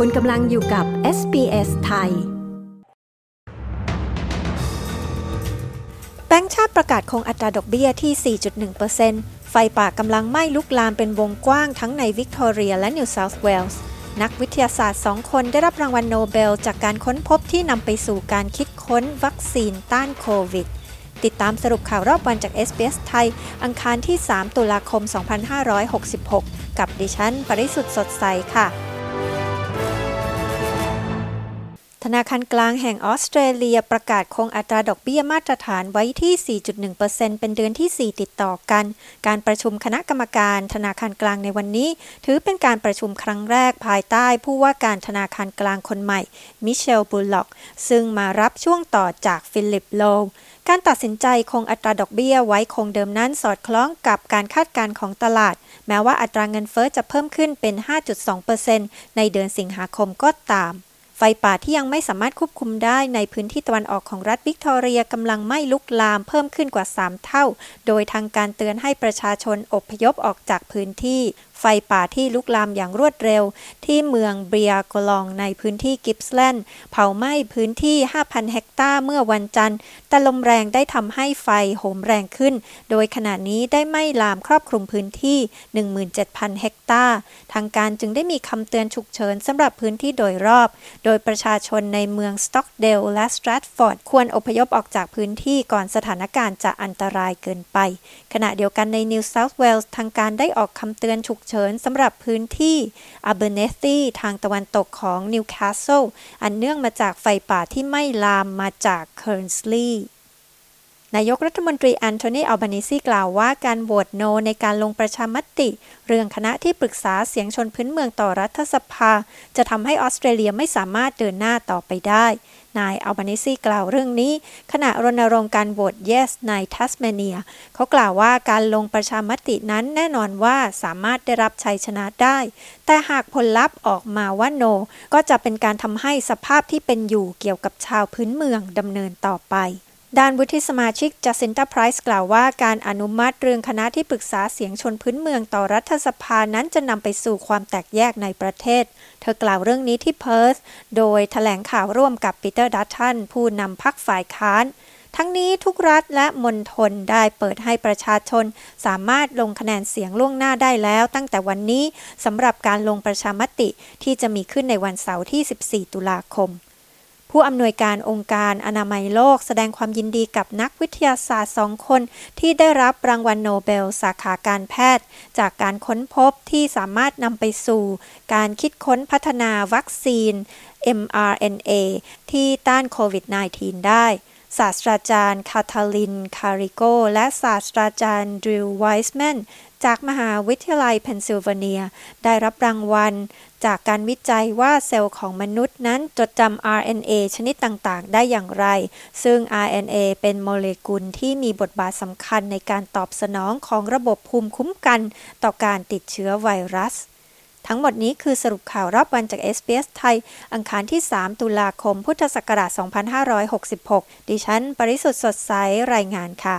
คุณกำลังอยู่กับ SBS ไทย แบงก์ชาติประกาศคงอัตราดอกเบี้ยที่ 4.1%ไฟป่ากำลังไหม้ลุกลามเป็นวงกว้างทั้งในวิกตอเรียและนิวเซาท์เวลส์นักวิทยาศาสตร์สองคนได้รับรางวัลโนเบล จากการค้นพบที่นำไปสู่การคิดค้นวัคซีนต้านโควิด ติดตามสรุปข่าวรอบวันจาก SBS ไทย อังคารที่ 3 ตุลาคม 2566 กับดิฉัน ปริสุทธ์สดใสค่ะ ธนาคารกลางแห่งออสเตรเลียประกาศคงอัตราดอกเบี้ยมาตรฐานไว้ที่ 4.1%เป็นเดือนที่ 4 ติดต่อกัน การประชุมคณะกรรมการธนาคารกลางในวันนี้ ถือเป็นการประชุมครั้งแรกภายใต้ผู้ว่าการธนาคารกลางคนใหม่ มิเชลบุลล็อก ซึ่งมารับช่วงต่อจากฟิลิปโลการตัดสินใจคงอัตราดอกเบี้ยไว้คงเดิมนั้นสอดคล้องกับการคาดการณ์ของตลาด แม้ว่าอัตราเงินเฟ้อจะเพิ่มขึ้นเป็น 5.2%ในเดือนสิงหาคมก็ตาม ป่าที่ยังไม่สามารถควบคุมได้ในพื้นที่ตะวันออกของรัฐวิกตอเรียกำลังไหม้ลุกลามเพิ่มขึ้นกว่า 3 เท่า โดยทางการเตือนให้ประชาชนอพยพออกจากพื้นที่ไฟป่าที่ลุกลามอย่างรวดเร็ว ที่เมืองเบียกลองในพื้นที่กิปส์แลนด์เผาไหม้พื้นที่ 5,000 เฮกตาร์เมื่อวันจันทร์ แต่ลมแรงได้ทำให้ไฟโหมแรงขึ้น โดยขณะนี้ได้ไหม้ลามครอบคลุมพื้นที่ 17,000 เฮกตาร์ ทางการจึงได้มีคำเตือนฉุกเฉินสำหรับพื้นที่โดยรอบ โดยประชาชนในเมืองสต็อกเดลและสตรัตฟอร์ดควรอพยพออกจากพื้นที่ก่อนสถานการณ์จะอันตรายเกินไป ขณะเดียวกันในนิวเซาท์เวลส์ทางการได้ออกคำเตือนฉุกเฉินสำหรับพื้นที่อาเบเนธีทางตะวันตกของนิวคาสเซิลอันเนื่องมาจากไฟป่าที่ไหม้ลามมาจากเคิร์นสลีย์ นายกรัฐมนตรีแอนโทนีอัลบานิซีกล่าวว่าการโหวต no ในการลงประชามติ เรื่องคณะที่ปรึกษาเสียงชนพื้นเมืองต่อรัฐสภา จะทำให้ออสเตรเลียไม่สามารถเดินหน้าต่อไปได้ นายอัลบานิซีกล่าวเรื่องนี้ ขณะรณรงค์การโหวต yes ในทัสเมเนีย เขากล่าวว่าการลงประชามตินั้นแน่นอนว่าสามารถได้รับชัยชนะได้ แต่หากผลลัพธ์ออกมาว่า no ก็จะเป็นการทำให้สภาพที่เป็นอยู่เกี่ยวกับชาวพื้นเมืองดำเนินต่อไป ด้านวุฒิสมาชิกจัสินตาไพรส์กล่าวว่าการอนุมัติเรื่องคณะที่ปรึกษาเสียงชนพื้นเมืองต่อรัฐสภานั้นจะนำไปสู่ความแตกแยกในประเทศ เธอกล่าวเรื่องนี้ที่เพิร์ธโดยถแถลงข่าวร่วมกับปีเตอร์ดัตทันผู้นำพรรคฝ่ายค้าน ทั้งนี้ทุกรัฐและมณฑลได้เปิดให้ประชาชน สามารถลงคะแนนเสียงล่วงหน้าได้แล้วตั้งแต่วันนี้สำหรับการลงประชามติที่จะมีขึ้นในวันเสาร์ที่ 14 ตุลาคม ผู้อำนวยการองค์การอนามัยโลก แสดงความยินดีกับนักวิทยาศาสตร์สองคน ที่ได้รับรางวัลโนเบล สาขาการแพทย์ จากการค้นพบที่สามารถนำไปสู่ การคิดค้นพัฒนาวัคซีน mRNA ที่ต้านโควิด -19 ได้ศาสตราจารย์คาทาลิน คาริโก และศาสตราจารย์ดรูว์ ไวส์แมน จากมหาวิทยาลัยเพนซิลเวเนีย ได้รับรางวัล จากการวิจัยว่าเซลล์ของมนุษย์นั้นจดจำ RNA ชนิดต่างๆ ได้อย่างไร ซึ่ง RNA เป็นโมเลกุลที่มีบทบาทสำคัญในการตอบสนองของระบบภูมิคุ้มกัน ต่อการติดเชื้อไวรัส ทั้งหมดนี้คือสรุปข่าวรอบวันจาก SBS ไทย อังคารที่ 3 ตุลาคม พุทธศักราช 2566 ดิฉัน ปริสุทธ์สดใส รายงานค่ะ